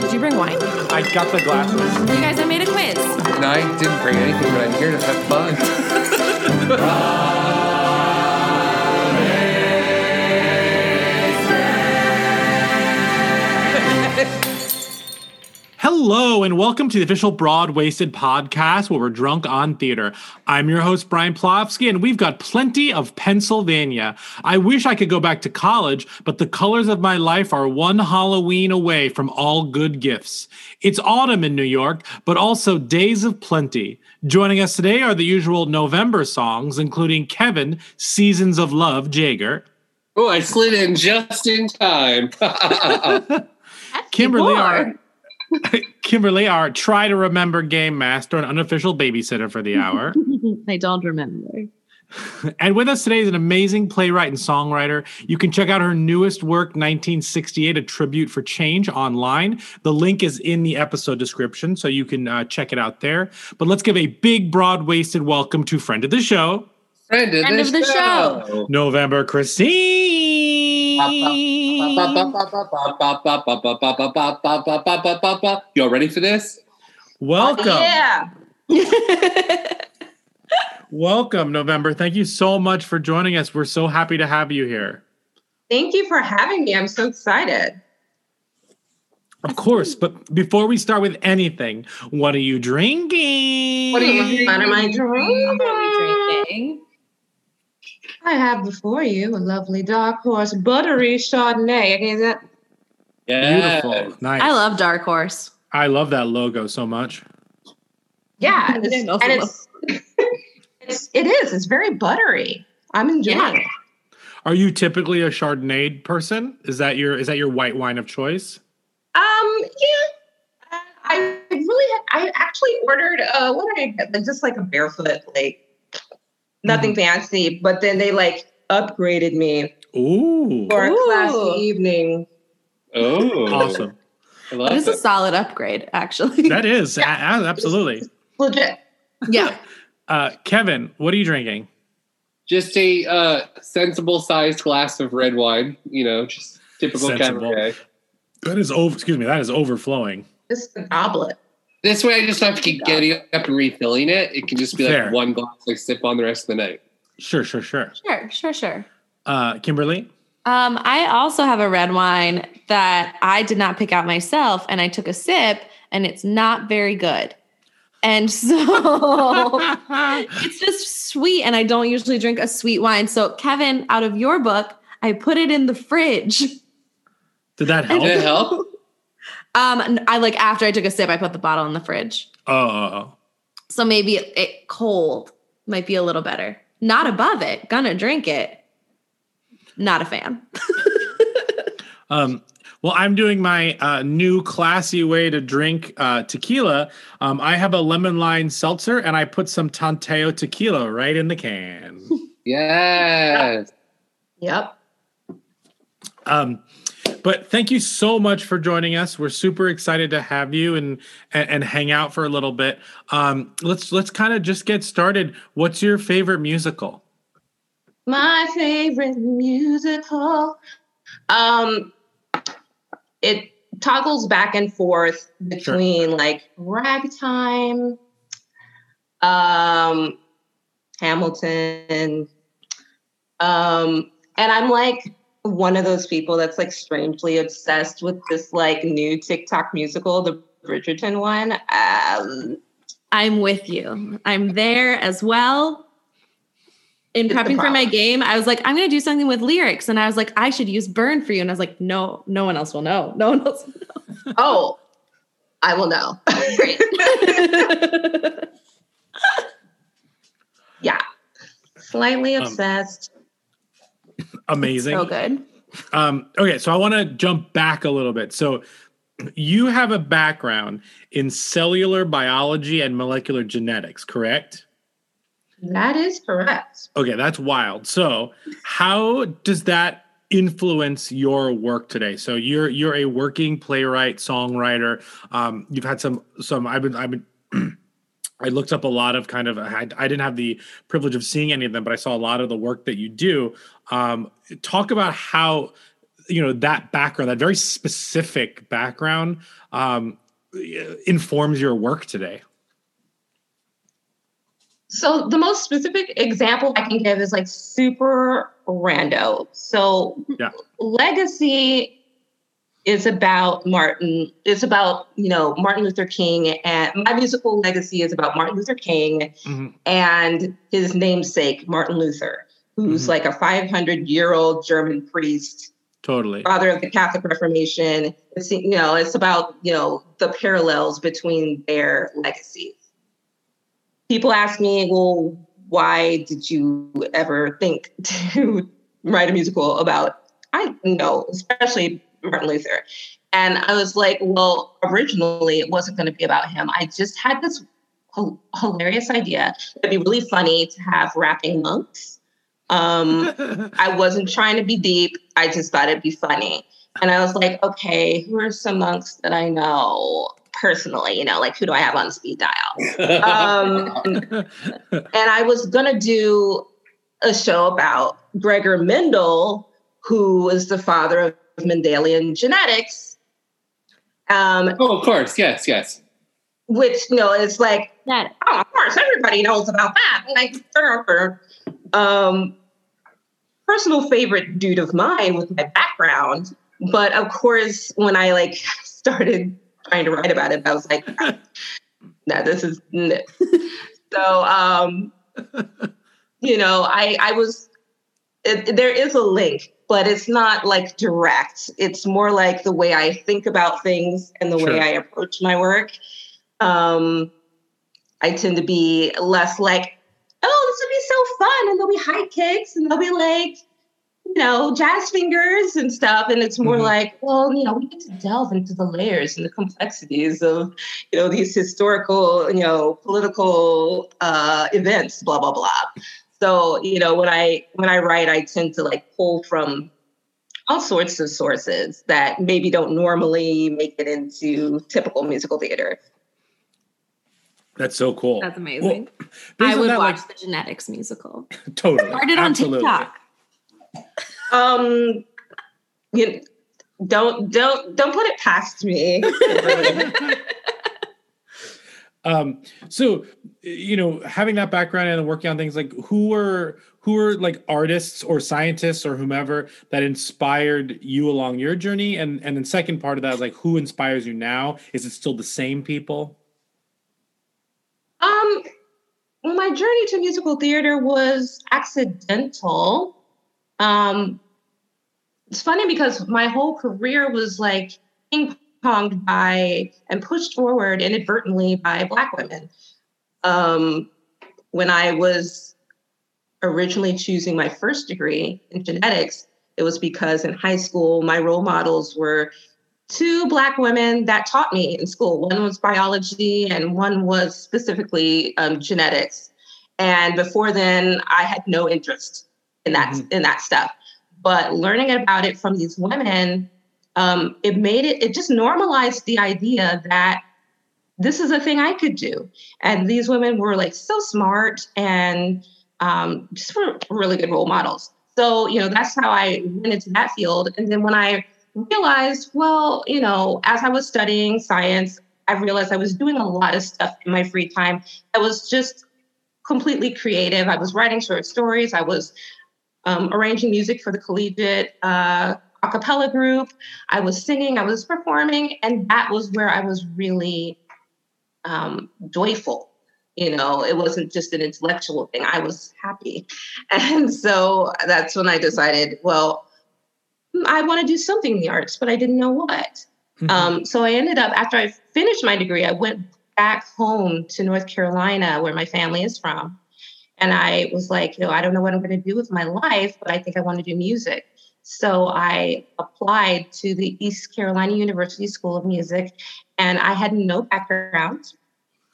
Did you bring wine? I got the glasses. You guys, I made a quiz. No, I didn't bring anything, but I'm here to have fun. Hello, and welcome to the official Broadwaysted podcast where we're drunk on theater. I'm your host, Brian Plofsky, and we've got plenty of Pennsylvania. I wish I could go back to college, but the colors of my life are one Halloween away from all good gifts. It's autumn in New York, but also days of plenty. Joining us today are the usual November songs, including Kevin, Seasons of Love, Jager. Oh, I slid in just in time. Kimberly, our Kimberly, our try to remember game master and unofficial babysitter for the hour. I don't remember. And with us today is an amazing playwright and songwriter. You can check out her newest work, 1968, A Tribute for Change, online. The link is in the episode description, so you can uh, check it out there. But let's give a big, Broadwaysted welcome to friend of the show, friend of, friend the, of the show. show, November Christine. Y'all ready for this? Welcome. Oh, yeah. Welcome, November. Thank you so much for joining us. We're so happy to have you here. Thank you for having me. I'm so excited. Of course, but before we start with anything, what are you drinking? What are you drinking? What am I drinking? What are we drinking? I have before you a lovely dark horse buttery Chardonnay. Okay, that Yeah. Beautiful. Nice. I love Dark Horse. I love that logo so much. yeah, it's, and it's, it's it is. It's very buttery. I'm enjoying Yeah. it. Are you typically a Chardonnay person? Is that your is that your white wine of choice? Um, yeah. Uh, I really, I actually ordered. Uh, what did I get? Just like a barefoot, like nothing fancy. But then they like upgraded me Ooh. for a Ooh. classy evening. Oh, Awesome. I love It is a solid upgrade, actually. That is a- a- absolutely. Legit. yeah. Uh, Kevin, what are you drinking? Just a uh, sensible sized glass of red wine. You know, just typical Sensible. Cabernet. That is over. Excuse me. That is overflowing. Just a goblet. This way, I just don't have to keep getting up and refilling it. It can just be like Fair. one glass I sip on the rest of the night. Sure, sure, sure. Sure, sure, sure. Uh, Kimberly, Um, I also have a red wine that I did not pick out myself, and I took a sip, and it's not very good. And so it's just sweet, and I don't usually drink a sweet wine. So, Kevin, out of your book, I put it in the fridge. did that help? Did it help? Um, I like after I took a sip, I put the bottle in the fridge. Oh. So maybe it, it cold might be a little better. Not above it. Gonna drink it. Not a fan. Um, well, I'm doing my uh, new classy way to drink uh, tequila. Um, I have a lemon lime seltzer, and I put some Tanteo tequila right in the can. Yes. Yep. Um, but thank you so much for joining us. We're super excited to have you and and, and hang out for a little bit. Um, let's let's kind of just get started. What's your favorite musical? My favorite musical. Um, it toggles back and forth between like ragtime, um, Hamilton, um, and I'm like one of those people that's like strangely obsessed with this like new TikTok musical, the Bridgerton one. Um, I'm with you. I'm there as well. In prepping for my game, I was like, I'm going to do something with lyrics. And I was like, I should use Burn for you. And I was like, no, no one else will know. No one else will oh, I will know. know. yeah, slightly Um, obsessed. Amazing. so good. Um, okay, so I want to jump back a little bit. So you have a background in cellular biology and molecular genetics, correct? that is correct. Okay, that's wild. So how does that influence your work today? So you're you're a working playwright, songwriter. Um, you've had some some I've been I've been I looked up a lot of kind of I, I didn't have the privilege of seeing any of them, but I saw a lot of the work that you do. Um, talk about how you know that background, that very specific background, um, informs your work today. So the most specific example I can give is like super rando. So Yeah. legacy is about Martin. It's about, you know, Martin Luther King and my musical legacy is about Martin Luther King Mhm. and his namesake, Martin Luther, who's Mhm. like a 500 year old German priest Totally. father of the Catholic Reformation. It's you know, it's about you know the parallels between their legacies. People ask me, well, why did you ever think to write a musical about? I know, especially Martin Luther. And I was like, well, originally it wasn't going to be about him. I just had this h- hilarious idea. It'd be really funny to have rapping monks. Um, I wasn't trying to be deep. I just thought it'd be funny. And I was like, okay, who are some monks that I know personally? You know, like who do I have on speed dial? Um, and I was gonna do a show about Gregor Mendel, who was the father of Mendelian genetics. Um, oh, of course. Yes, yes. which you know it's like That oh, of course, everybody knows about that. Like, um, personal favorite dude of mine with my background. But of course, when I like started trying to write about it, I was like, no, this is n-. so. Um, you know, I I was it, there is a link, but it's not like direct. It's more like the way I think about things and the Sure. way I approach my work. Um, I tend to be less like, oh, this would be so fun, and there'll be high kicks, and there'll be like, you know, jazz fingers and stuff. And it's more Mhm. like, well, you know, we get to delve into the layers and the complexities of, you know, these historical, you know, political uh, events, blah blah blah. So, you know, when I when I write, I tend to like pull from all sorts of sources that maybe don't normally make it into typical musical theater. That's so cool. that's amazing. Well, I would that, watch like, the genetics musical. totally. Started on Absolutely. TikTok. Um, you know, don't don't don't put it past me. Um, so you know, having that background and working on things like who are who are like artists or scientists or whomever that inspired you along your journey, and and then second part of that is like who inspires you now? Is it still the same people? Um, well, my journey to musical theater was accidental. Um, it's funny because my whole career was like ponged by and pushed forward inadvertently by Black women. Um, when I was originally choosing my first degree in genetics, it was because in high school, my role models were two Black women that taught me in school. One was biology, and one was specifically um, genetics. And before then, I had no interest in that Mhm. in that stuff. But learning about it from these women, um, it made it. It just normalized the idea that this is a thing I could do. And these women were like so smart and um, just were really good role models. So, you know, that's how I went into that field. And then when I realized, well, you know, as I was studying science, I realized I was doing a lot of stuff in my free time. I was just completely creative. I was writing short stories. I was um, arranging music for the collegiate uh, a cappella group. I was singing. I was performing, and that was where I was really um, joyful. You know, it wasn't just an intellectual thing. I was happy, and so that's when I decided, well, I want to do something in the arts, but I didn't know what. Mm-hmm. Um, so I ended up after I finished my degree, I went back home to North Carolina, where my family is from. And I was like, you know, I don't know what I'm going to do with my life, but I think I want to do music. So I applied to the East Carolina University School of Music, and I had no background.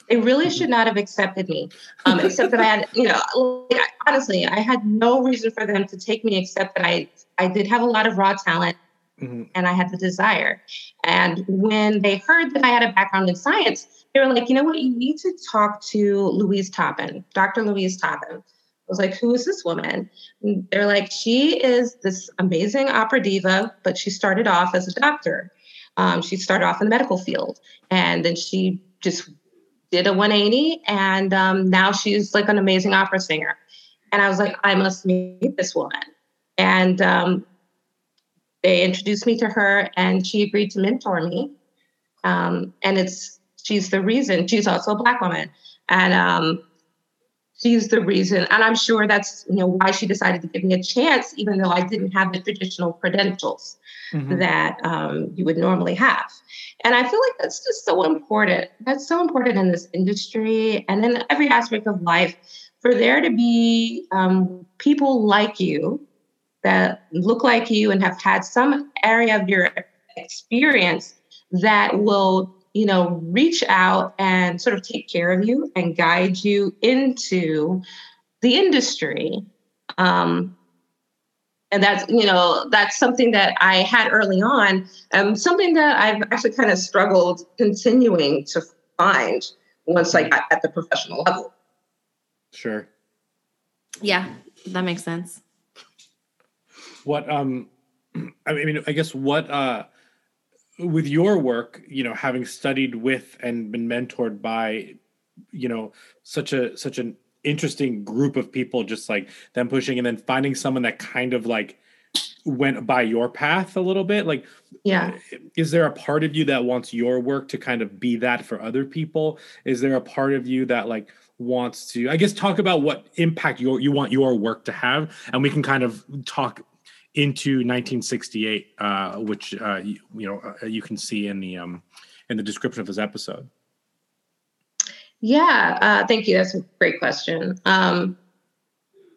They really should not have accepted me, um, except that I had, you know, honestly, I had no reason for them to take me except that I, I did have a lot of raw talent. Mm-hmm. And I had the desire. And when they heard that I had a background in science, they were like, you know what, you need to talk to Louise Toppin, Dr. Louise Toppin. I was like, who is this woman? They're like, she is this amazing opera diva, but she started off as a doctor. Um, she started off in the medical field, and then she just did a 180, and um, now she's like an amazing opera singer. And I was like, I must meet this woman. And um, they introduced me to her, and she agreed to mentor me. Um, and it's she's the reason. She's also a black woman, and um, she's the reason. And I'm sure that's you know why she decided to give me a chance, even though I didn't have the traditional credentials mm-hmm. that um, you would normally have. And I feel like that's just so important. That's so important in this industry and in every aspect of life for there to be um, people like you that look like you and have had some area of your experience that will you know, reach out and sort of take care of you and guide you into the industry. Um, and that's, you know, that's something that I had early on, um, something that I've actually kind of struggled continuing to find once I got at the professional level. Sure. Yeah, that makes sense. What, um, I mean, I guess what, uh, with your work, you know, having studied with and been mentored by, you know, such a such an interesting group of people, just like them pushing, and then finding someone that kind of like went by your path a little bit like yeah. is there a part of you that wants your work to kind of be that for other people? Is there a part of you that like wants to i guess talk about what impact your you want your work to have and we can kind of talk into 1968, uh, which uh, you, you, know uh, you can see in the um, in the description of this episode. Yeah, uh, thank you. That's a great question. Um,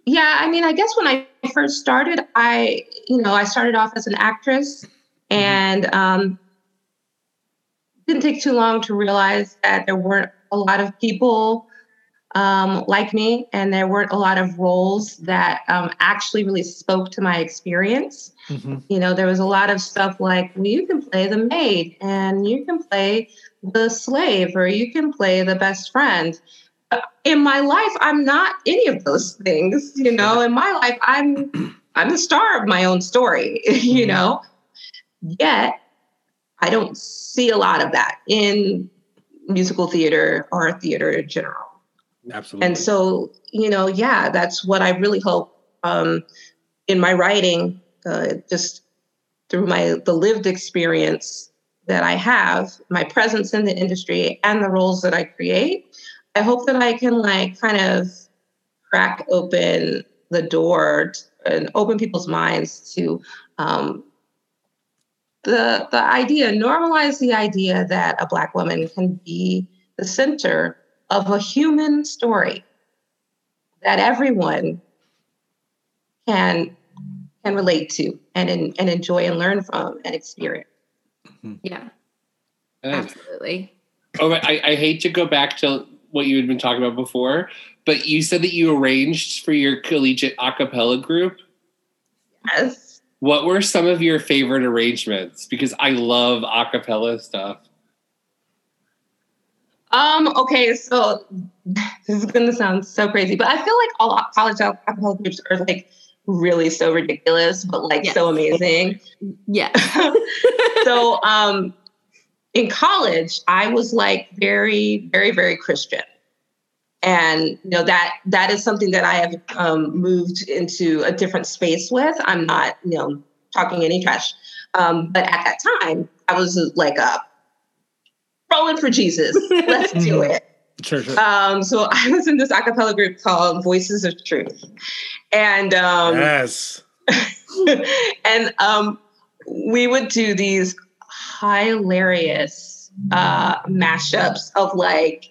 yeah, I mean, I guess when I first started, I you know I started off as an actress, mm-hmm. and um, didn't take too long to realize that there weren't a lot of people um, like me, and there weren't a lot of roles that um, actually really spoke to my experience. Mm-hmm. You know, there was a lot of stuff like, well, you can play the maid, and you can play the slave, or you can play the best friend. In my life, I'm not any of those things. You know, in my life, I'm I'm the star of my own story. you mm-hmm. know, yet I don't see a lot of that in musical theater or theater in general. Absolutely. And so, you know, yeah, that's what I really hope um, in my writing, uh, just through my the lived experience that I have, my presence in the industry, and the roles that I create. I hope that I can like kind of crack open the door and open people's minds to um, the the idea, normalize the idea that a black woman can be the center of a human story that everyone can can relate to and and enjoy and learn from and experience. Mm-hmm. Yeah, absolutely. Oh, I, I hate to go back to what you had been talking about before, but you said that you arranged for your collegiate a cappella group. Yes. What were some of your favorite arrangements? Because I love a cappella stuff. Um, okay, so this is gonna sound so crazy, but I feel like all college alcohol groups are like really so ridiculous, but like Yes. so amazing. Yeah. so um in college i was like very very very christian and you know that that is something that i have um, moved into a different space with i'm not you know talking any trash um, but at that time i was like uh, rolling for jesus let's do it Sure, sure. um, so i was in this a cappella group called voices of truth and um, yes. and um, we would do these hilarious uh, mashups of like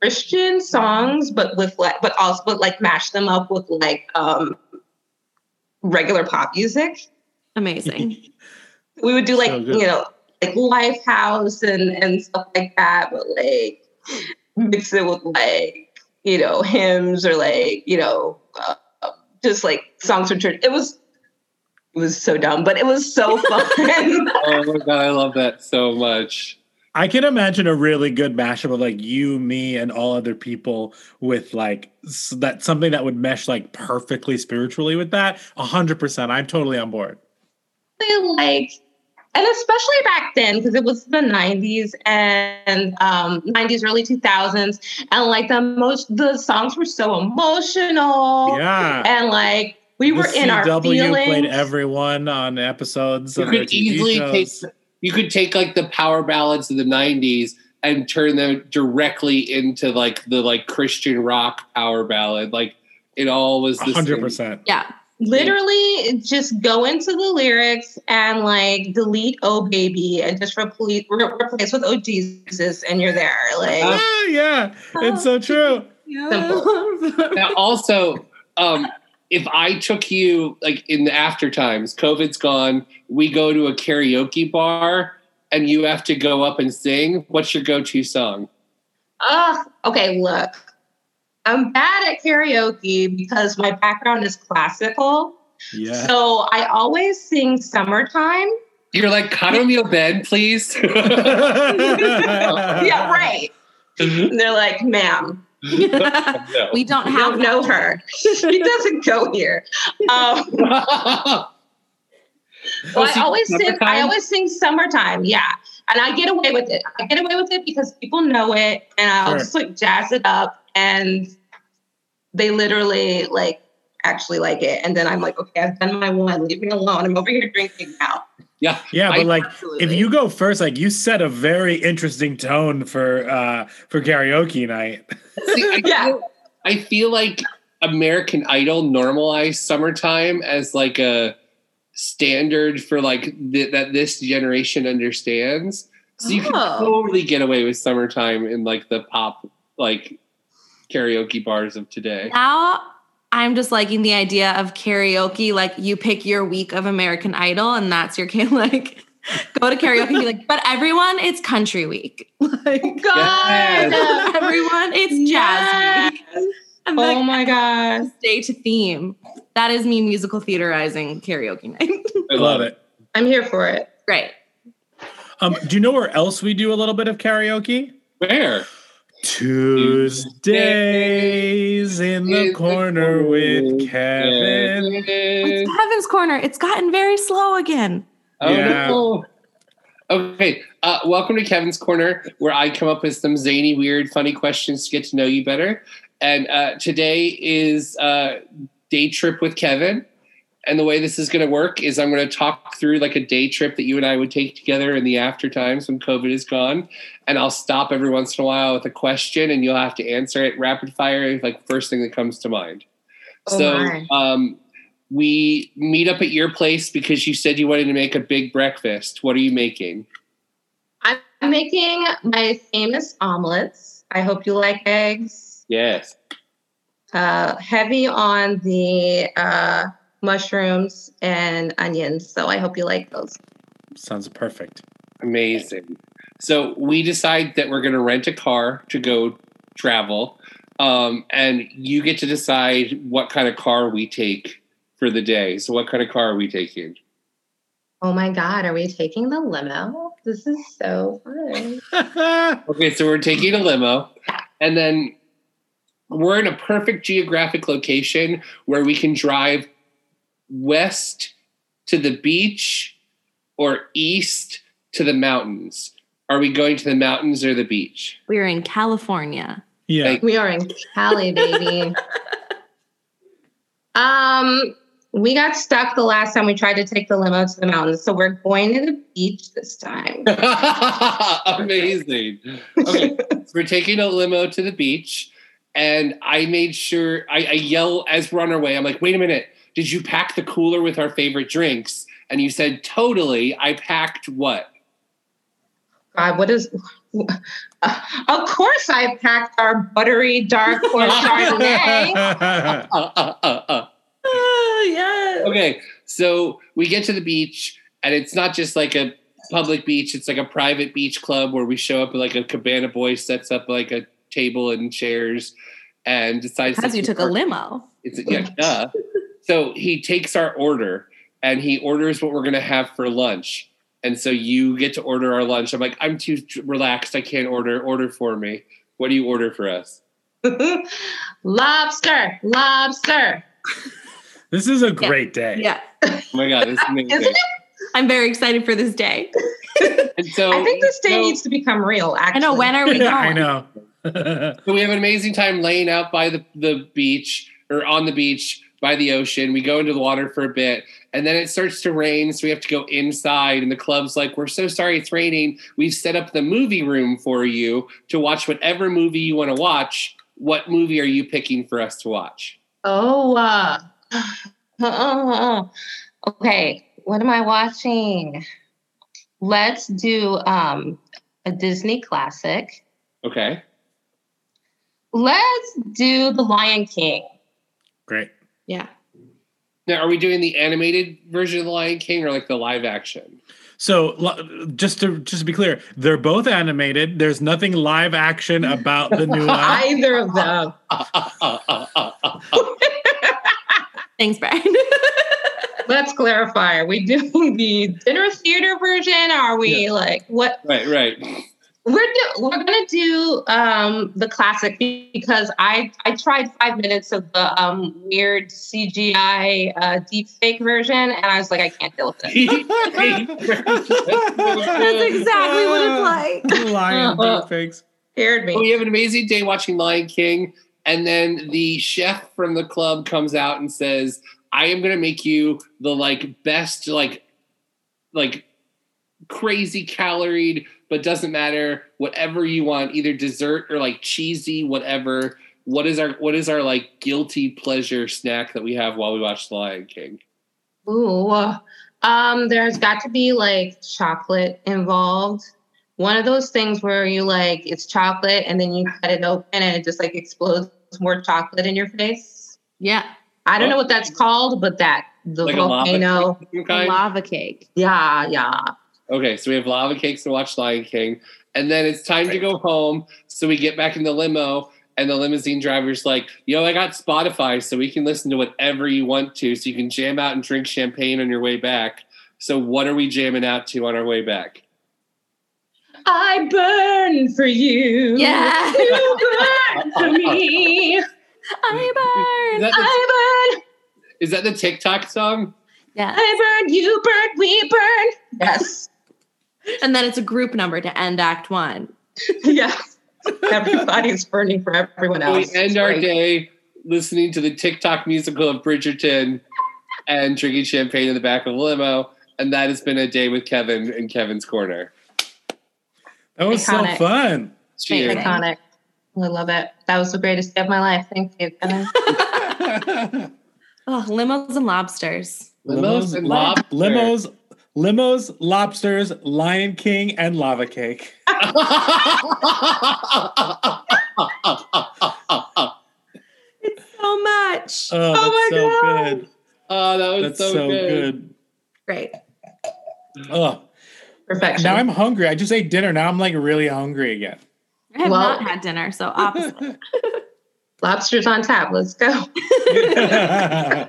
Christian songs, but with like, but also, but like mash them up with like um, regular pop music. Amazing. We would do like So you know like Lifehouse and and stuff like that, but like mix it with like you know hymns or like you know uh, just like songs from church. It was it was so dumb, but it was so fun. Oh my god, I love that so much. I can imagine a really good mashup of like you, me, and all other people with like s- that something that would mesh like perfectly spiritually with that. A hundred percent. I'm totally on board. I feel like and especially back then because it was the 90s and um 90s early 2000s and like the most the songs were so emotional Yeah. and like we were The in our CW feelings played everyone on episodes You of their could TV easily take you could take like the power ballads of the '90s and turn them directly into like the like Christian rock power ballad. Like it all was the hundred same. percent. Yeah. Literally just go into the lyrics and like delete oh baby and just replace re- replace with oh jesus and you're there like Ah, yeah, it's so true. simple Now, also, um, if I took you like in the after times, COVID's gone, we go to a karaoke bar and you have to go up and sing. What's your go-to song? Ugh. Okay, look. I'm bad at karaoke because my background is classical. Yeah. So I always sing summertime. You're like Caro mio ben, please. Yeah, right. And they're like, ma'am, we don't I have don't know her. she doesn't go here. Um, so I always sing I always sing summertime, yeah. And I get away with it. I get away with it because people know it and I'll Sure. just like jazz it up and they literally like actually like it. And then I'm like, okay, I've done my one, leave me alone. I'm over here drinking now. yeah, Yeah, but I- like if you go first, like you set a very interesting tone for uh for karaoke night. See, I Yeah. feel, I feel like American Idol normalized summertime as like a standard for like th- that this generation understands. So you can Oh. totally get away with summertime in like the pop like karaoke bars of today. Now I'm just liking the idea of karaoke. Like you pick your week of American Idol, and that's your can like go to karaoke and be like, but everyone, it's country week. Like God. everyone, it's jazz week. And Oh like, my God. stay to theme. That is me musical theaterizing karaoke night. I love it. I'm here for it. Great. Um, do you know where else we do a little bit of karaoke? Where? Tuesdays in the corner with Kevin. It's Kevin's corner. It's gotten very slow again. Oh, Yeah. no. Okay. Uh, welcome to Kevin's Corner, where I come up with some zany, weird, funny questions to get to know you better. And uh, today is uh, day trip with Kevin. And the way this is going to work is I'm going to talk through like a day trip that you and I would take together in the after times when COVID is gone. And I'll stop every once in a while with a question, and you'll have to answer it rapid fire, like first thing that comes to mind. Oh so um, we meet up at your place because you said you wanted to make a big breakfast. What are you making? I'm making my famous omelets. I hope you like eggs. Yes. Uh, heavy on the uh, mushrooms and onions. So I hope you like those. Sounds perfect. Amazing. So we decide that we're going to rent a car to go travel, um, and you get to decide what kind of car we take for the day. So, what kind of car are we taking? Oh my God, are we taking the limo? This is so fun. Okay, so we're taking a limo, and then we're in a perfect geographic location where we can drive west to the beach or east to the mountains? Are we going to the mountains or the beach? We're in California. Yeah. We are in Cali, baby. um, we got stuck the last time we tried to take the limo to the mountains, so we're going to the beach this time. Amazing. Okay, so we're taking a limo to the beach, and I made sure I, I yell as we're on our way. I'm like, "Wait a minute! Did you pack the cooler with our favorite drinks?" And you said, "Totally." I packed what? God, what is? Uh, of course, I packed our buttery dark or Chardonnay. Uh, uh, uh, uh. Oh, yes. Okay, so we get to the beach, and it's not just like a public beach; it's like a private beach club where we show up. Like a cabana boy sets up like a table and chairs, and decides Because you took a limo. It's yeah, duh. So he takes our order and he orders what we're gonna have for lunch. And so you get to order our lunch. I'm like, I'm too relaxed. I can't order. Order for me. What do you order for us? lobster, lobster. This is a great day. Yeah. Oh my god, this is amazing. Isn't it? I'm very excited for this day. And so I think this day so- needs to become real. Actually, I Actually, know. When are we going? I know. So we have an amazing time laying out by the, the beach or on the beach by the ocean. We go into the water for a bit and then it starts to rain. So we have to go inside. And the club's like, We're so sorry it's raining. We've set up the movie room for you to watch whatever movie you want to watch. What movie are you picking for us to watch? Oh, uh, oh, okay. What am I watching? Let's do um, a Disney classic. Okay. Let's do The Lion King. Great. Yeah. Now, are we doing the animated version of The Lion King or like the live action? So just to just to be clear, they're both animated. There's nothing live action about the new one. Either of them. Thanks, Brian. Let's clarify. Are we doing the dinner theater version? Are we like what? right, right. We're do, we're gonna do um, the classic because I I tried five minutes of the um, weird CGI uh, deep fake version and I was like I can't deal with it. That's exactly what it's like. Lion deepfakes. Scared Well, we have an amazing day watching Lion King, and then the chef from the club comes out and says, "I am going to make you the like best like like crazy caloried, but doesn't matter whatever you want, either dessert or like cheesy whatever." What is our what is our like guilty pleasure snack that we have while we watch The Lion King? Ooh, um, there's got to be like chocolate involved. One of those things where you like it's chocolate and then you cut it open and it just like explodes more chocolate in your face. Yeah. I don't know what that's called, but that the Like a lava volcano. cake of some A kind? lava cake. Yeah, yeah. Okay, so we have lava cakes to watch Lion King, and then it's time to go home. So we get back in the limo, and the limousine driver's like, "Yo, I got Spotify, so we can listen to whatever you want to. So you can jam out and drink champagne on your way back." So what are we jamming out to on our way back? I burn for you. Yeah. You burn for me. I burn. Is the, I burn. is that the TikTok song? Yeah. I burn. You burn. We burn. Yes. And then it's a group number to end Act One. yes. Everybody's burning for everyone else. we end our day listening to the TikTok musical of Bridgerton and drinking champagne in the back of a limo. And that has been a day with Kevin in Kevin's corner. That was Iconic. so fun. Cheers. Iconic. I love it. That was the greatest day of my life. Thank you. Kevin. Oh, limos and lobsters. Limos and lob- lobster. limos, limos, lobsters, Lion King, and lava cake. It's so much. Oh, that's oh my so God. good. oh, that was That's so, so, good. good. Great. Oh, Perfection. now I'm hungry. I just ate dinner. Now I'm like really hungry again. I have Well- not had dinner, so opposite. Lobsters on tap. Let's go.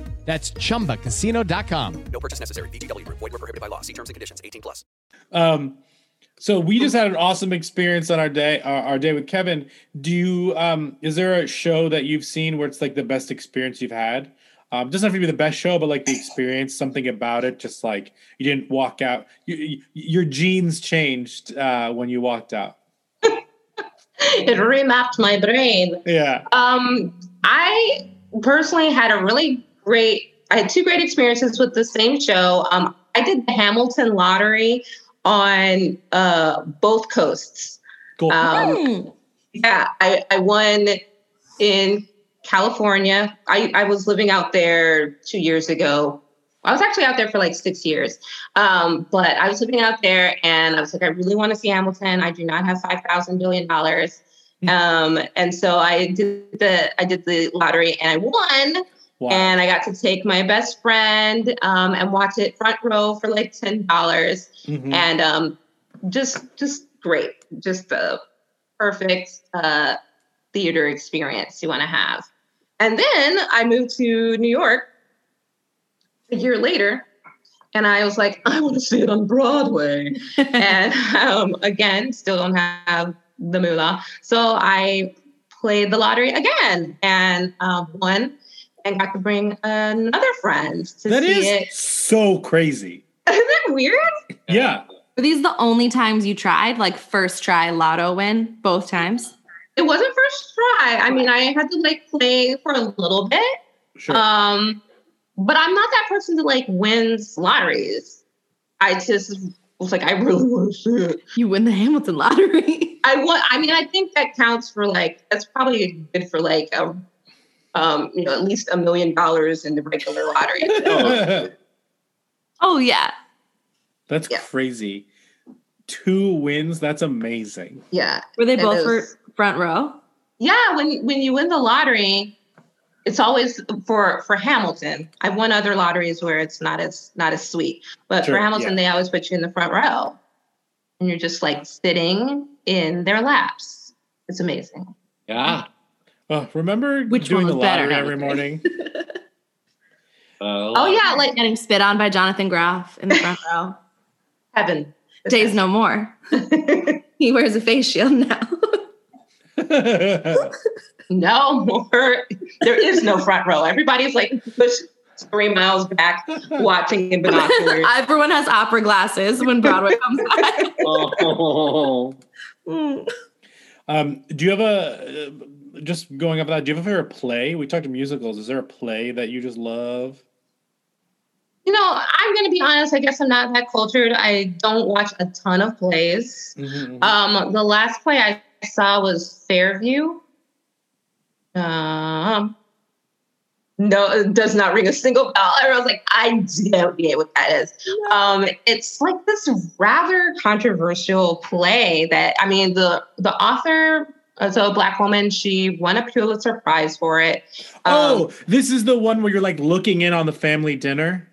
That's chumbacasino.com. No purchase necessary. VGW Group. Void were prohibited by law. See terms and conditions. 18 plus. Um, so we just had an awesome experience on our day, our, our day with Kevin. Do you, um, is there a show that you've seen where it's like the best experience you've had? Um, doesn't have to be the best show, but like the experience, something about it, just like you didn't walk out, you, you, your genes changed uh, when you walked out. it remapped my brain. Yeah. Um, I personally had a really great. I had two great experiences with the same show. Um, I did the Hamilton lottery on uh, both coasts. Cool. Um, yeah, I, I won in California. I, I was living out there two years ago. I was actually out there for like six years. Um, but I was living out there and I was like, I really want to see Hamilton. I do not have five thousand billion dollars. Um, and so I did the I did the lottery and I won. Wow. And I got to take my best friend um, and watch it front row for like ten dollars, Mhm. and um, just just great, just a perfect uh, theater experience you want to have. And then I moved to New York a year later, and I was like, I want to see it on Broadway. and um, again, still don't have the moolah, so I played the lottery again and um, won and got to bring another friend to That see is it. so crazy. Isn't that weird? Yeah. Were these the only times you tried? Like first try lotto win both times? It wasn't first try. I mean, I had to like play for a little bit. Sure. Um, but I'm not that person that like wins lotteries. I just was like, I really want to see it. You win the Hamilton lottery. I want. I mean, I think that counts for like that's probably good for like a, um, you know, at least a million dollars in the regular lottery. So, oh yeah. That's crazy. Two wins. That's amazing. yeah. Were they And both it for front row? Yeah, when when you win the lottery, it's always for for Hamilton. I've won other lotteries where it's not as not as sweet, but Sure, for Hamilton, yeah. they always put you in the front row, and you're just like sitting in their laps. It's amazing. Yeah. Oh, remember Which doing one the was better, lottery every the morning? Oh yeah, like Getting spit on by Jonathan Groff in the front row. heaven. Days no more. he wears a face shield now. No more. There is no front row. Everybody's like pushed three miles back, watching in binoculars. Everyone has opera glasses when Broadway comes back. Oh. Mm. um, do you have a uh, just going up that? Do you have a favorite play? We talked to musicals. Is there a play that you just love? You know, I'm going to be honest. I guess I'm not that cultured. I don't watch a ton of plays. Mhm, mhm. Um, the last play I saw was Fairview. Um, no, it does not ring a single bell. I was like, I don't get what that is. Um, it's like this rather controversial play that I mean, the the author, so a black woman, she won a Pulitzer Prize for it. Um, oh, this is the one where you're like looking in on the family dinner.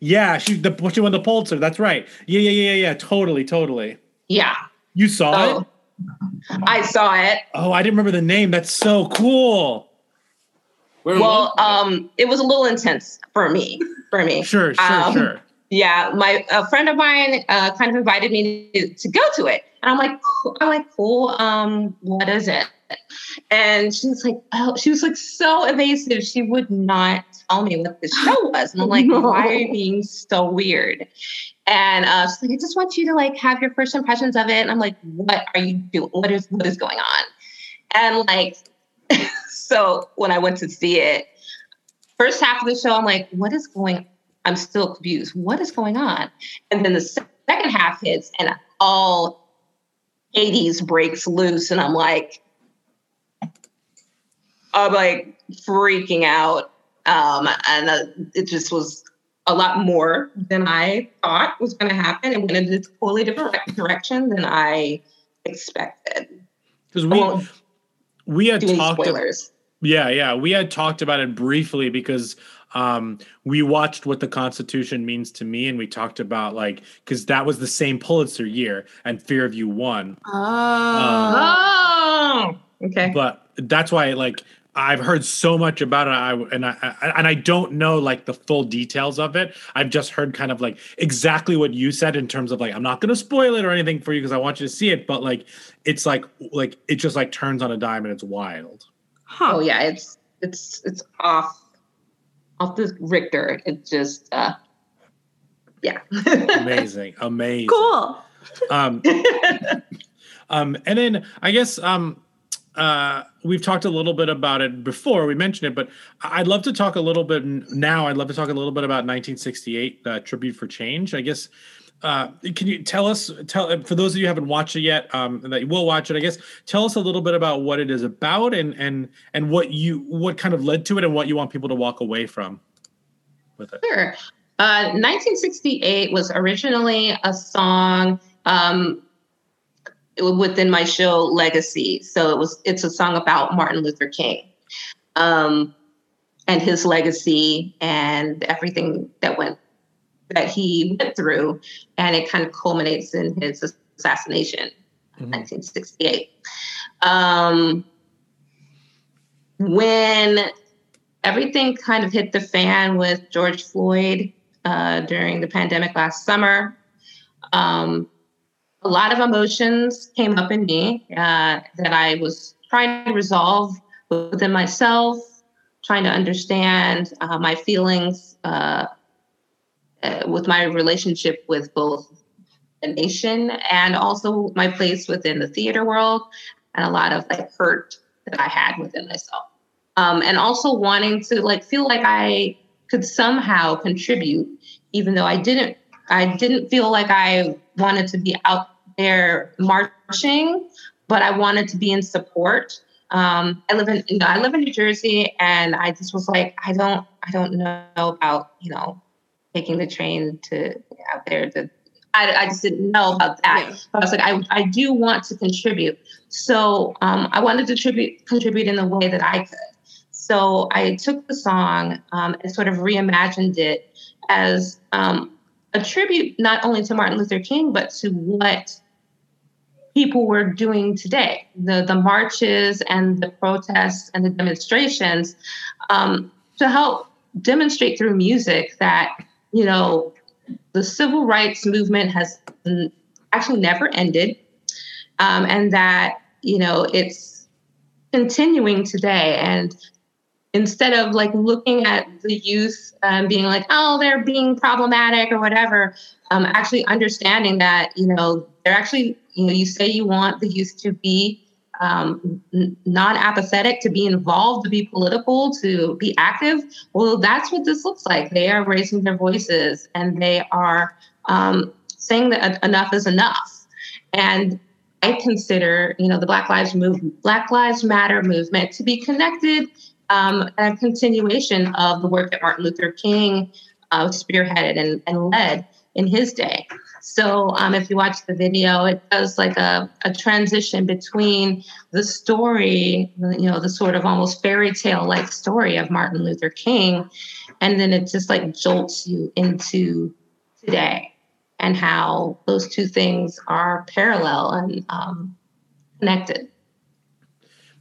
Yeah, she the she won the Pulitzer. That's right. Yeah, yeah, yeah, yeah. Totally, totally. yeah. You saw So it? I saw it. Oh, I didn't remember the name. That's so cool. Where Well, um, it was a little intense for me. For me, Sure, sure, Um, sure. Yeah, my a friend of mine uh, kind of invited me to, to go to it, and I'm like, cool. I'm like, cool. Um, what is it? And she was like, oh, she was like so evasive. She would not tell me what the show was. And I'm like, why are you being so weird? And uh, she's like, I just want you to like have your first impressions of it. And I'm like, what are you doing? What is what is going on? And like, so when I went to see it, first half of the show, I'm like, what is going? I'm still confused. What is going on? And then the second half hits, and all 80s breaks loose, and I'm like, I'm like freaking out. Um, and uh, it just was a lot more than I thought was going to happen. It went in a totally different direction than I expected. Because we we had talked. Spoilers. Yeah, yeah, we had talked about it briefly because um, we watched what the Constitution means to me, and we talked about like because that was the same Pulitzer year, and Fairview won. Oh, um, oh, okay. But that's why like I've heard so much about it, I, and I, I, and I don't know like the full details of it. I've just heard kind of like exactly what you said in terms of like I'm not going to spoil it or anything for you because I want you to see it, but like it's like like it just like turns on a dime and it's wild. Huh. Oh yeah, it's it's it's off off the Richter. It's just uh yeah. amazing, amazing, cool. Um, um, and then I guess um uh, we've talked a little bit about it before. We mentioned it, but I'd love to talk a little bit now. I'd love to talk a little bit about 1968 uh, Tribute for Change. I guess. Uh, can you tell us, tell for those of you who haven't watched it yet, um, that you will watch it? I guess tell us a little bit about what it is about and and and what you what kind of led to it and what you want people to walk away from with it. Sure. Uh, 1968 was originally a song um, within my show Legacy. So it was it's a song about Martin Luther King. Um, and his legacy and everything that went that he went through and it kind of culminates in his assassination in 1968 mm-hmm. um, when everything kind of hit the fan with george floyd uh, during the pandemic last summer um, a lot of emotions came up in me uh, that I was trying to resolve within myself, trying to understand uh, my feelings uh, with my relationship with both the nation and also my place within the theater world, and a lot of like hurt that I had within myself. Um, and also wanting to like feel like I could somehow contribute, even though I didn't. I didn't feel like I wanted to be out there marching, but I wanted to be in support. Um, I live in you know, I live in New Jersey, and I just was like, I don't I don't know about you know taking the train to out there to. I, I just didn't know about that. Yeah. But I was like, I, I do want to contribute. So um, I wanted to tribute, contribute in the way that I could. So I took the song um, and sort of reimagined it as um, a tribute not only to Martin Luther King, but to what people were doing today the, the marches and the protests and the demonstrations um, to help demonstrate through music that, you know, the civil rights movement has actually never ended um, and that, you know, it's continuing today. And instead of like looking at the youth um, being like, oh, they're being problematic or whatever, um, actually understanding that, you know, they're actually, you know, you say you want the youth to be um, n- non apathetic, to be involved, to be political, to be active. Well, that's what this looks like. They are raising their voices and they are um, saying that enough is enough. And I consider, you know, the Black Lives Move, Black Lives Matter movement to be connected um, a continuation of the work that Martin Luther King uh, spearheaded and, and led in his day. So um, if you watch the video, it does like a, a transition between the story, you know, the sort of almost fairy tale like story of Martin Luther King, and then it just like jolts you into today and how those two things are parallel and um, connected.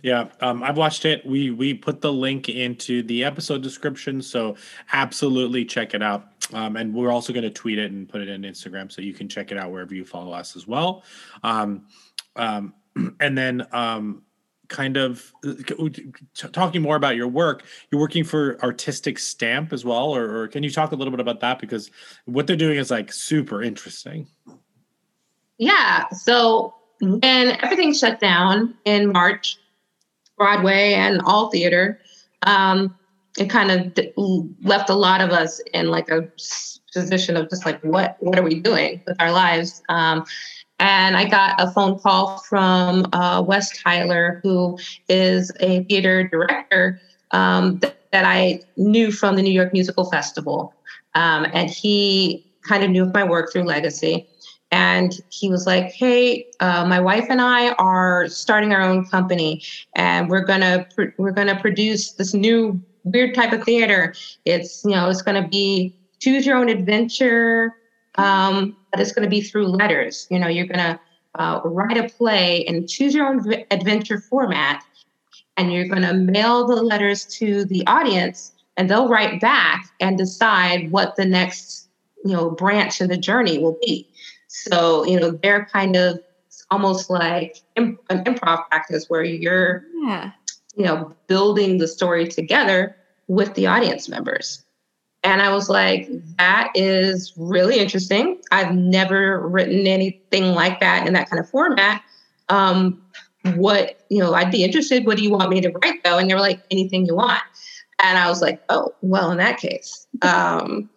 Yeah, um, I've watched it. We we put the link into the episode description, so absolutely check it out. Um, and we're also going to tweet it and put it in Instagram, so you can check it out wherever you follow us as well. Um, um and then, um, kind of uh, talking more about your work. You're working for Artistic Stamp as well, or, or can you talk a little bit about that because what they're doing is like super interesting. Yeah. So when everything shut down in March, Broadway and all theater, um, it kind of d- left a lot of us in like a position of just like, what what are we doing with our lives? Um, and I got a phone call from uh, Wes Tyler, who is a theater director um, th- that I knew from the New York Musical Festival, um, and he kind of knew of my work through Legacy and he was like hey uh, my wife and i are starting our own company and we're gonna pr- we're gonna produce this new weird type of theater. It's you know it's gonna be choose your own adventure um, but it's gonna be through letters. You know you're gonna uh, write a play in choose your own v- adventure format and you're gonna mail the letters to the audience and they'll write back and decide what the next you know branch in the journey will be so, you know, they're kind of almost like imp- an improv practice where you're, Yeah. you know, building the story together with the audience members. And I was like, that is really interesting. I've never written anything like that in that kind of format. Um, what, you know, I'd be interested. What do you want me to write though? And they were like, anything you want. And I was like, oh, well, in that case. Um,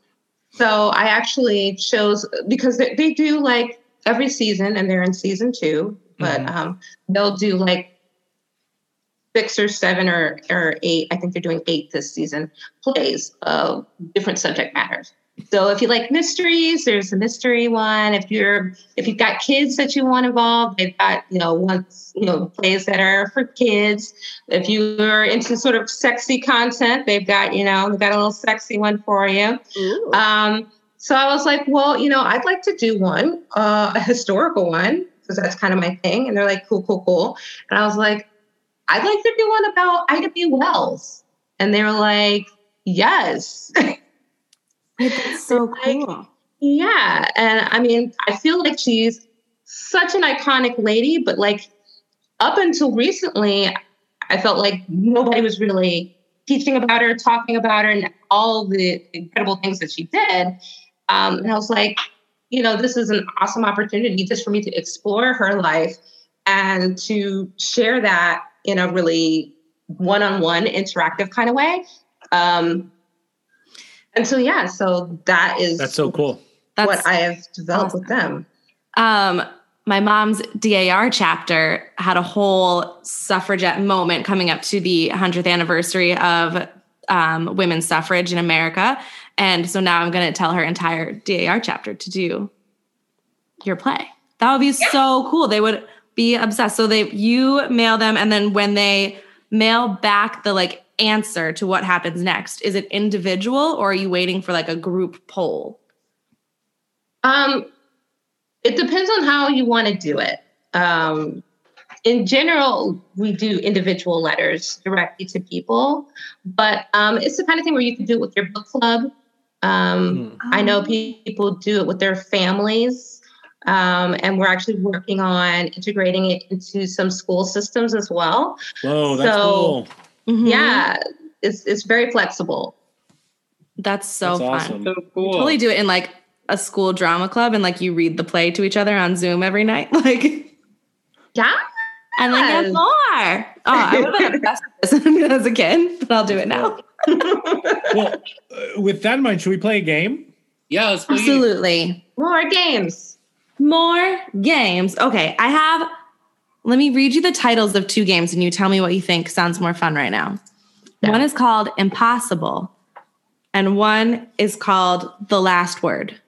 so I actually chose because they, they do like every season, and they're in season two, but um, they'll do like six or seven or or eight. I think they're doing eight this season plays of different subject matters. So if you like mysteries, there's a mystery one. If you're if you've got kids that you want involved, they've got you know ones you know plays that are for kids. If you're into sort of sexy content, they've got you know they've got a little sexy one for you. Um, so I was like, well, you know, I'd like to do one, uh, a historical one, because that's kind of my thing. And they're like, cool, cool, cool. And I was like, I'd like to do one about Ida B. Wells. And they were like, yes. That's so cool. Yeah. And I mean, I feel like she's such an iconic lady, but like up until recently, I felt like nobody was really teaching about her, talking about her, and all the incredible things that she did. Um, and I was like, you know, this is an awesome opportunity just for me to explore her life and to share that in a really one on one interactive kind of way. Um, and so, yeah, so that is That's so cool. what I have developed with them. Um, my mom's DAR chapter had a whole suffragette moment coming up to the 100th anniversary of um, women's suffrage in America. And so now I'm going to tell her entire DAR chapter to do your play. That would be so cool. They would be obsessed. So they you mail them and then when they mail back the like answer to what happens next, is it individual or are you waiting for like a group poll? Um, it depends on how you want to do it. Um, in general, we do individual letters directly to people, but um, it's the kind of thing where you can do it with your book club. Um, I know people do it with their families, um, and we're actually working on integrating it into some school systems as well. Whoa, that's So, cool. Yeah, it's it's very flexible. That's so That's fun. awesome. So cool. Totally do it in like a school drama club and like you read the play to each other on Zoom every night. Like Yeah. and like get Yes. more. Oh, I would have been obsessed with this as a kid, but I'll do it now. Well, uh, with that in mind, should we play a game? Yeah, let's play. Absolutely. More games. More games. Okay, I have let me read you the titles of two games and you tell me what you think sounds more fun right now. One is called Impossible and one is called The Last Word.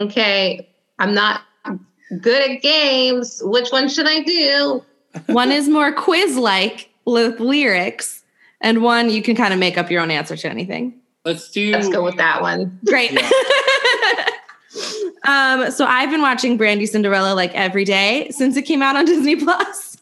Okay, I'm not good at games. Which one should I do? One is more quiz like with lyrics, and one you can kind of make up your own answer to anything. Let's do. Let's go with that one. Great. um, so I've been watching Brandy Cinderella like every day since it came out on Disney Plus.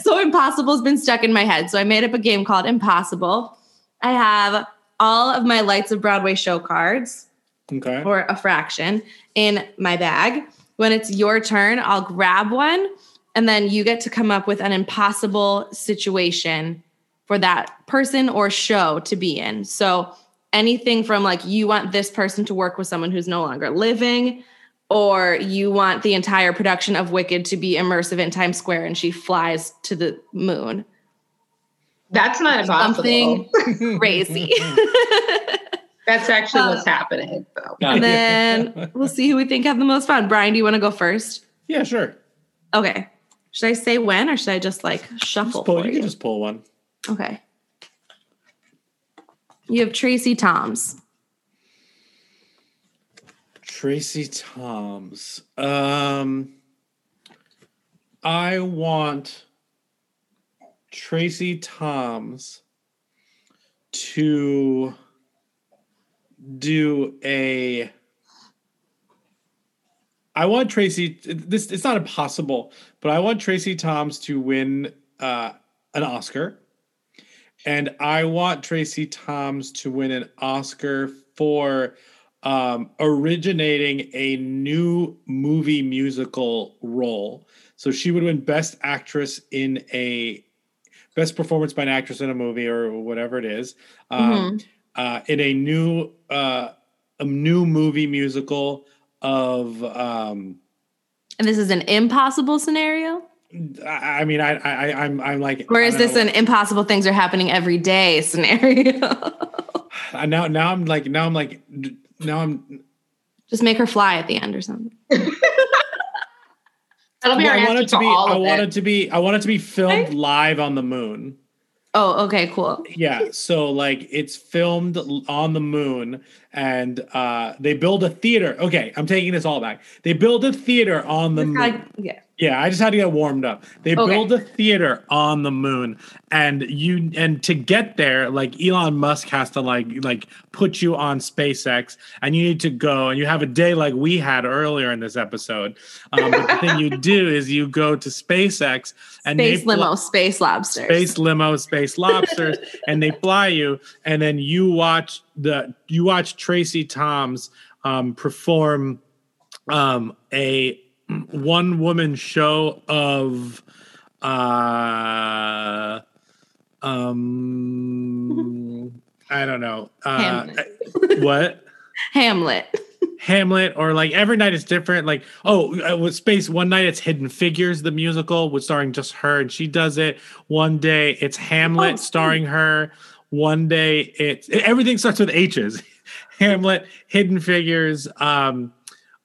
So Impossible's been stuck in my head. So I made up a game called Impossible. I have all of my Lights of Broadway show cards Okay. for a fraction in my bag. When it's your turn, I'll grab one and then you get to come up with an impossible situation for that person or show to be in. So anything from like you want this person to work with someone who's no longer living or you want the entire production of Wicked to be immersive in Times Square and she flies to the moon. That's not impossible. Something crazy. That's actually Uh, what's happening. So. and then we'll see who we think have the most fun. Brian, do you want to go first? Yeah, sure. Okay. Should I say when or should I just like shuffle Just pull, for you you? can just pull one. Okay. You have Tracie Thoms. Tracie Thoms. Um, I want Tracie Thoms to do a. I want Tracy. This it's not impossible, but I want Tracie Thoms to win uh, an Oscar, and I want Tracie Thoms to win an Oscar for um, originating a new movie musical role. So she would win Best Actress in a Best Performance by an Actress in a Movie or whatever it is, um, uh, in a new uh, a new movie musical of. Um, And this is an impossible scenario? I, I mean, I, I, I'm, I'm like, Or is this know. an impossible things are happening every day scenario? I- now, now I'm like, now I'm like, now I'm. just make her fly at the end or something. That'll be Well, our I want answer it to to be. all I want it. it to be. I want it to be filmed live on the moon. Oh, okay, cool. Yeah, so like it's filmed on the moon and uh they build a theater. Okay, I'm taking this all back. They build a theater on the moon. Like, yeah. Yeah, I just had to get warmed up. They Okay. build a theater on the moon, and you and to get there, like Elon Musk has to like like put you on SpaceX, and you need to go, and you have a day like we had earlier in this episode. Um, but the thing you do is you go to SpaceX and Space they fly- limo, space lobsters. space limo, space lobsters, and they fly you, and then you watch the you watch Tracie Thoms um, perform um, a one woman show of uh um I don't know uh, Hamlet. what Hamlet. Hamlet or like every night it's different. Like oh, uh, with Space one night it's Hidden Figures the musical with starring just her and she does it. One day it's Hamlet Oh, starring her. One day it's everything starts with H's. Hamlet, Hidden Figures, um,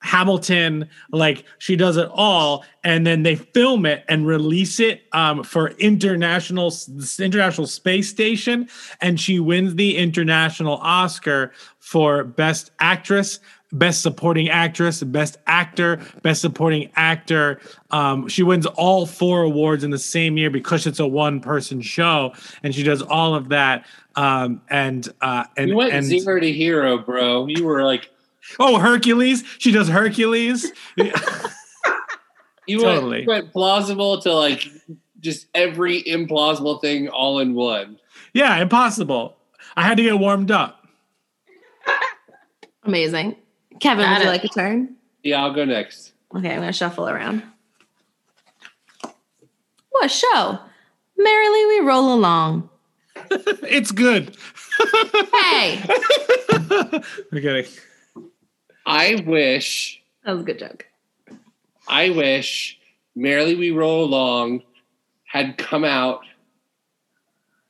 Hamilton, like she does it all, and then they film it and release it um, for international international space station, and she wins the international Oscar for best actress, best supporting actress, best actor, best supporting actor. Um, she wins all four awards in the same year because it's a one person show, and she does all of that. Um, and uh, and you went and zero to hero, bro. You were like, oh Hercules, she does Hercules. you Totally. went, you went plausible to like just every implausible thing all in one. Yeah, impossible. I had to get warmed up. Amazing. Kevin, Got would you like a turn? Yeah, I'll go next. Okay, I'm gonna shuffle around. What show? Merrily we roll along. it's good. Hey, Okay. I wish, that was a good joke. I wish Merrily We Roll Along had come out.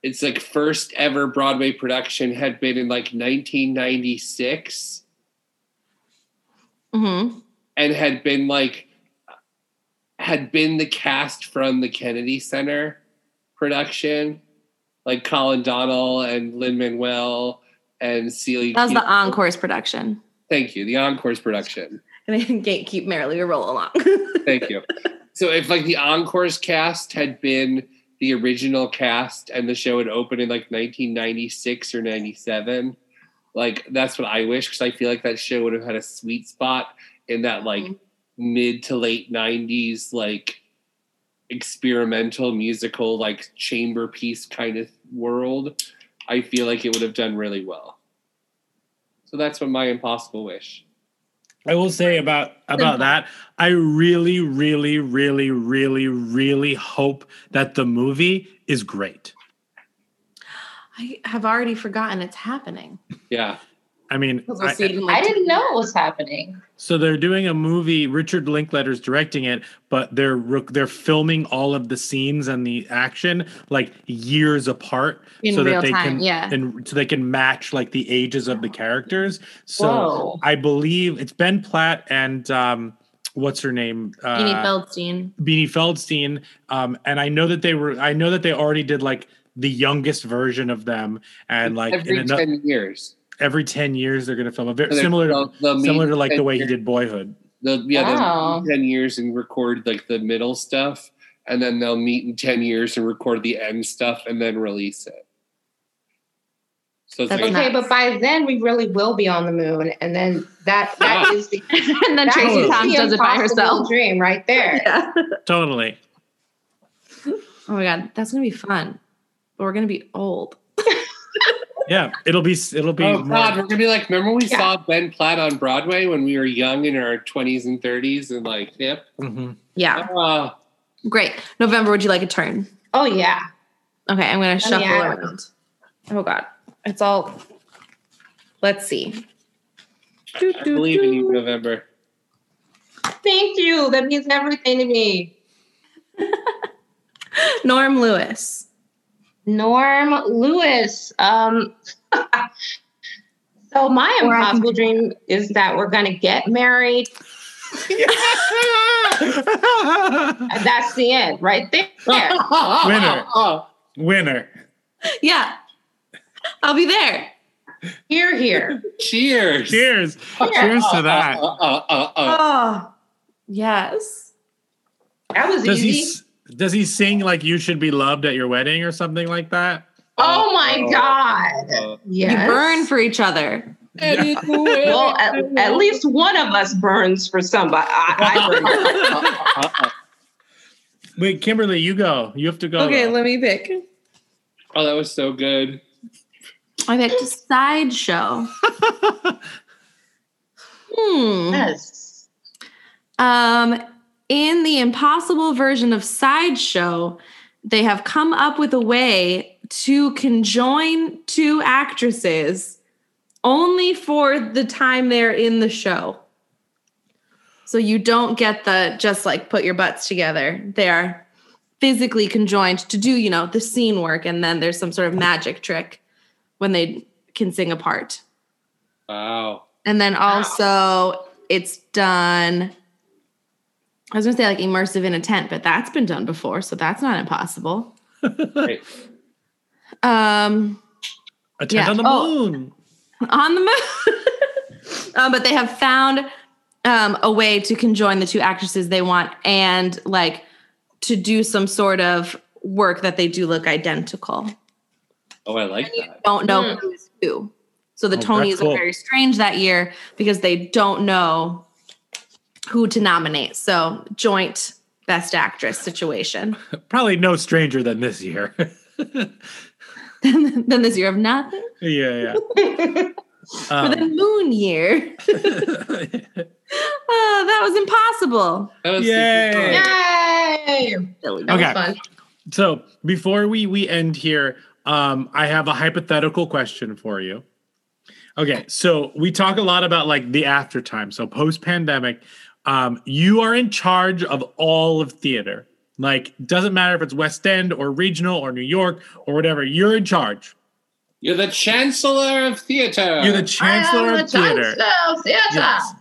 Its like first ever Broadway production had been in like 1996 Mm-hmm. and had been like had been the cast from the Kennedy Center production, like Colin Donnell and Lin Manuel and Celia. That was the Encore's production. Thank you, the Encore's production. And I then gatekeep Merrily we roll along. Thank you. So if like the Encore's cast had been the original cast and the show had opened in like 1996 or 97, like that's what I wish because I feel like that show would have had a sweet spot in that like mm-hmm. mid to late 90s like experimental musical like chamber piece kind of world. I feel like it would have done really well. So that's what my impossible wish. I will say about about that. I really, really, really, really, really hope that the movie is great. I have already forgotten it's happening. Yeah. I mean, We'll see it in I, like I didn't know it was happening. so they're doing a movie. Richard Linklater's directing it, but they're they're filming all of the scenes and the action like years apart, In so real that they time, can yeah. and so they can match like the ages of the characters. So Whoa. I believe it's Ben Platt and um, what's her name? Uh, Beanie Feldstein. Beanie Feldstein. Um, and I know that they were. I know that they already did like the youngest version of them, and like Every in ano- 10 years. Every ten years they're going to film a very similar to they'll- they'll similar to like the 10 way he did Boyhood. They'll, yeah, Wow. they'll meet in 10 years and record like the middle stuff. And then they'll meet in 10 years and record the end stuff and then release it. So it's like, Okay, but by then we really will be on the moon, and then that that Ah. the and then Tracy is Thompson does it by herself. Dream right there. Yeah. Totally. Oh my god, that's gonna be fun. But we're gonna be old. Yeah, it'll be it'll be. oh more- God, we're gonna be like, remember we Yeah. saw Ben Platt on Broadway when we were young in our 20s and 30s and like hip? Mhm. Yeah. Uh, Great. November, would you like a turn? Oh yeah. Okay, I'm gonna shuffle yeah. around. Oh god. It's all let's see. I believe in you, November. Thank you. That means everything to me. Norm Lewis. Norm Lewis. Um, so my Or impossible dream is that we're gonna get married. And that's the end, right there. Winner. Winner. Yeah. I'll be there. Here, here. Cheers. Cheers. Cheers to that. Uh, uh, uh, uh. Oh yes. That was Does he easy. S- does he sing like "You Should Be Loved" at your wedding or something like that? Oh my Uh, God. uh, Yes. You burn for each other. Well, at, at least one of us burns for somebody. I, I burn. Wait, Kimberly, you go. You have to go. Okay, let me pick. Oh, that was so good. I picked a sideshow. hmm. Yes. Um, in the impossible version of Sideshow, they have come up with a way to conjoin two actresses only for the time they're in the show. So you don't get the just like put your butts together. They are physically conjoined to do, you know, the scene work, and then there's some sort of magic trick when they can sing a part. Wow. And then also it's done. I was gonna say like immersive in a tent, but that's been done before, so that's not impossible. Right. Um A tent Yeah. on the Oh. moon. on the moon. um, but they have found um, a way to conjoin the two actresses they want and like to do some sort of work that they do look identical. Oh, I like that. Don't know who is who. So the Oh, Tonys that's are very strange that year because they don't know who to nominate. So joint best actress situation. Probably no stranger than this year. Than this year of nothing yeah, yeah. for the Um, moon year. oh, that was impossible. That was Yay. super. Yay. Silly. That was Okay. fun. so before we we end here, um, I have a hypothetical question for you. Okay, so we talk a lot about like the after time. So post pandemic, um, you are in charge of all of theater. Like, doesn't matter if it's West End or regional or New York or whatever. You're in charge. You're the chancellor of theater. You're the chancellor I am of the theater. chancellor of theater. Yes.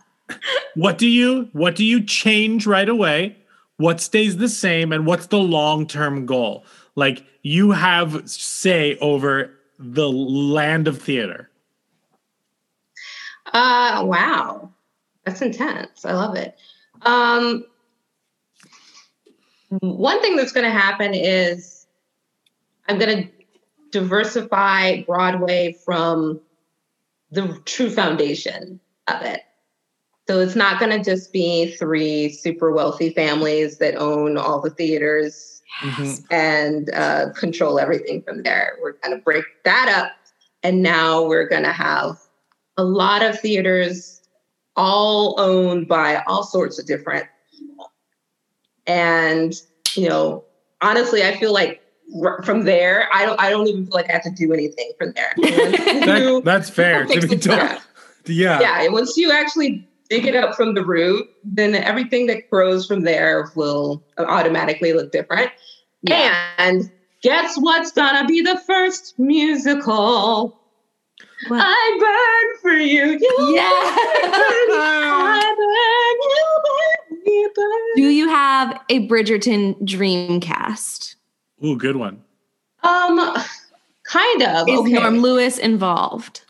What do you what do you change right away? What stays the same and what's the long-term goal? Like you have say over the land of theater. Uh, wow. That's intense. I love it. Um, one thing that's going to happen is I'm going to diversify Broadway from the true foundation of it. So it's not going to just be three super wealthy families that own all the theaters and uh, control everything from there. We're going to break that up. And now we're going to have a lot of theaters all owned by all sorts of different. people. And you know, honestly, I feel like from there, I don't I don't even feel like I have to do anything from there. That- that's fair. To be told. Yeah. Yeah. yeah, and once you actually dig it up from the root, then everything that grows from there will automatically look different. And guess what's gonna be the first musical? I burn for you. you Yeah. I burn, you burn, you burn. Do you have a Bridgerton dream cast? Ooh, good one. Um, kind of. Is okay. Norm Lewis involved?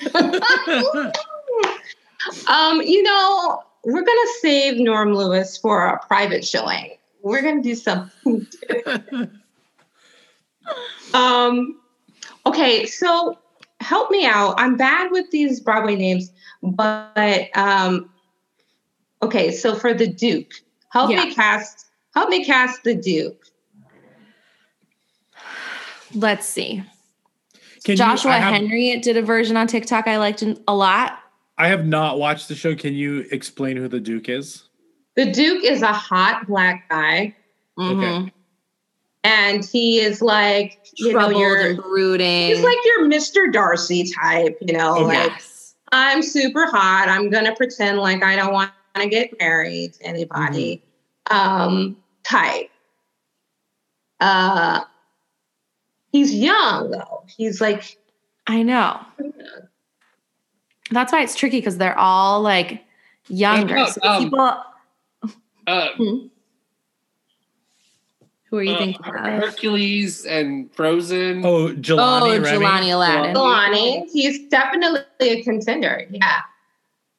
um, you know, we're gonna save Norm Lewis for a private showing. We're gonna do something. um, okay, so help me out. I'm bad with these Broadway names, but um, okay, so for the Duke, help Yeah. me cast. Help me cast the Duke. Let's see. Can Joshua I have- Henry did a version on TikTok I liked a lot. I have not watched the show. Can you explain who the Duke is? The Duke is a hot black guy. Mhm. And he is like, you know, Troubled your and brooding. He's like your Mr. Darcy type, you know, Okay. like yes. I'm super hot. I'm gonna pretend like I don't want to get married to anybody. Um, type. Uh he's young though. He's like I know. That's why it's tricky because they're all like younger. No, So um, people Uh, who are you uh, thinking of? Hercules and Frozen. Oh, Jelani. Oh, Remy? Jelani Alladin. Kalani. He's definitely a contender. Yeah.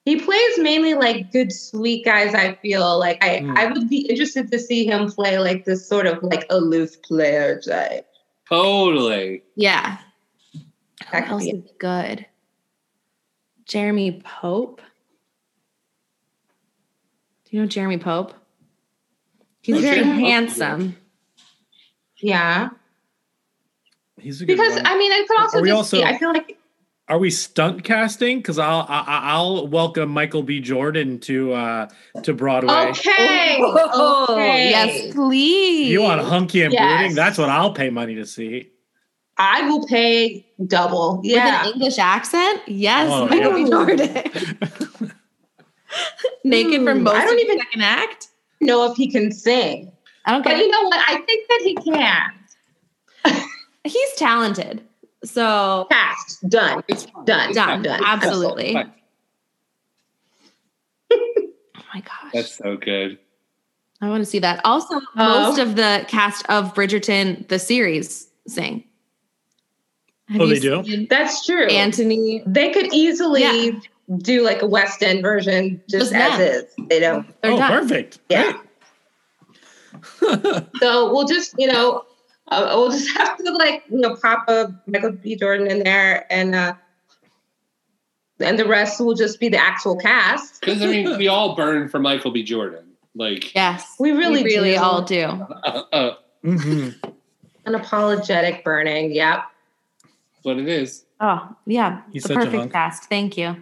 He plays mainly like good sweet guys, I feel. Like I, Hmm. I would be interested to see him play like this sort of like aloof player type. Totally. Yeah. That Who else be- is good? Jeremy Pope. Do you know Jeremy Pope? He's Oh, very Jeremy Pope. Handsome. Yeah. He's a good Because one. I mean, it could also Are we just also- be. I feel like Are we stunt casting? Because I'll I, I- I'll welcome Michael B. Jordan to uh to Broadway. okay, Oh, okay. yes, please. You want hunky and Yes. brooding? That's what I'll pay money to see. I will pay double. With Yeah, an English accent? Yes, Oh, Michael B. yeah. Jordan. Naked for Hmm, most I don't of the even- second act? know if he can sing, I don't but get you know what? I think that he can. He's talented. So Cast done, It's fine. done, done, done. absolutely. Oh my gosh. That's so good. I want to see that. Also, Oh. most of the cast of Bridgerton, the series, sing. Have Oh, they do? That's true. Anthony. they could easily Yeah. do like a West End version just Just as is. They don't. They're oh, done. perfect. Yeah. Great. So we'll just, you know, uh, we'll just have to like, you know, pop a Michael B. Jordan in there, and uh, and the rest will just be the actual cast. Because I mean, we all burn for Michael B. Jordan. Like, Yes. We really really do. all do. uh, uh, hmm Unapologetic burning. Yep. what it is. Oh, yeah. He's the such a perfect hunk. cast. Thank you.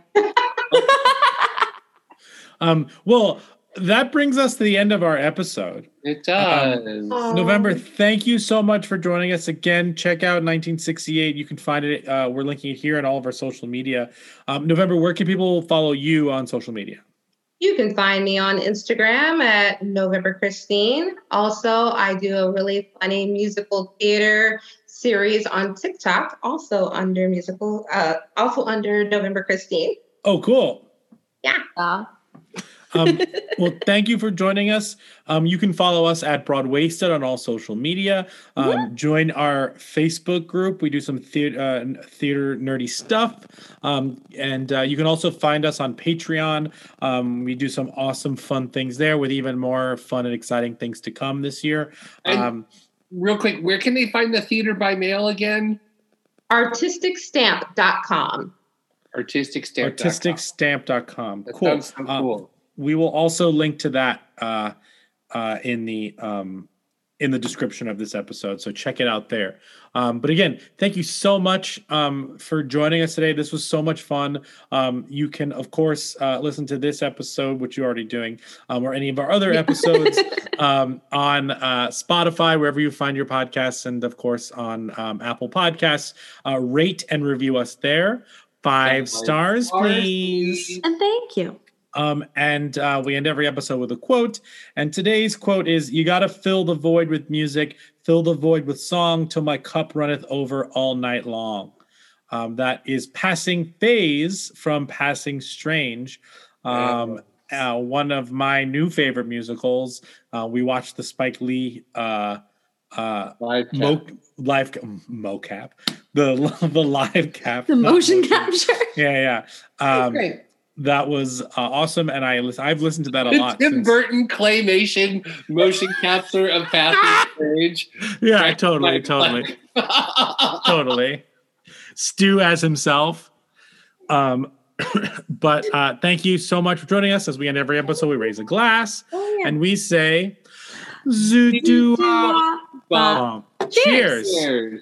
Um, well, that brings us to the end of our episode. It does. November, thank you so much for joining us again. Check out 1968. You can find it. Uh, we're linking it here on all of our social media. Um, November, where can people follow you on social media? You can find me on Instagram at November Christine. Also, I do a really funny musical theater series on TikTok, also under musical, uh, also under November Christine. Oh, cool. Yeah. Uh, Um, well, thank you for joining us. Um, you can follow us at Broadwaysted on all social media. Um, join our Facebook group. We do some theater, uh, theater nerdy stuff. Um, and uh, you can also find us on Patreon. Um, we do some awesome, fun things there with even more fun and exciting things to come this year. Um, Real quick, where can they find the theater by mail again? Artisticstamp.com. Artistic stamp. artisticstamp.com. That Cool. sounds so Uh, cool. We will also link to that uh, uh, in the um, in the description of this episode. So check it out there. Um, but again, thank you so much um, for joining us today. This was so much fun. Um, you can, of course, uh, listen to this episode, which you're already doing, um, or any of our other episodes um, on uh, Spotify, wherever you find your podcasts, and of course on um, Apple Podcasts. Uh, rate and review us there. Five stars, please. And thank you. Um, and uh, we end every episode with a quote. And today's quote is You got to fill the void with music, fill the void with song till my cup runneth over all night long. Um, that is Passing Phase from Passing Strange. Um, uh, one of my new favorite musicals. Uh, we watched the Spike Lee uh, uh, live cap. mo- live ca- mocap, the the live cap, The not motion capture. Yeah, yeah. Um, Great. That was uh, awesome, and I I've listened to that a The lot. Tim since- Burton claymation motion capture of Passing Strange. yeah, totally, totally, totally. Stew as himself. Um, but uh, thank you so much for joining us. As we end every episode, we raise a glass and we say, "Zoodoo." Cheers. cheers.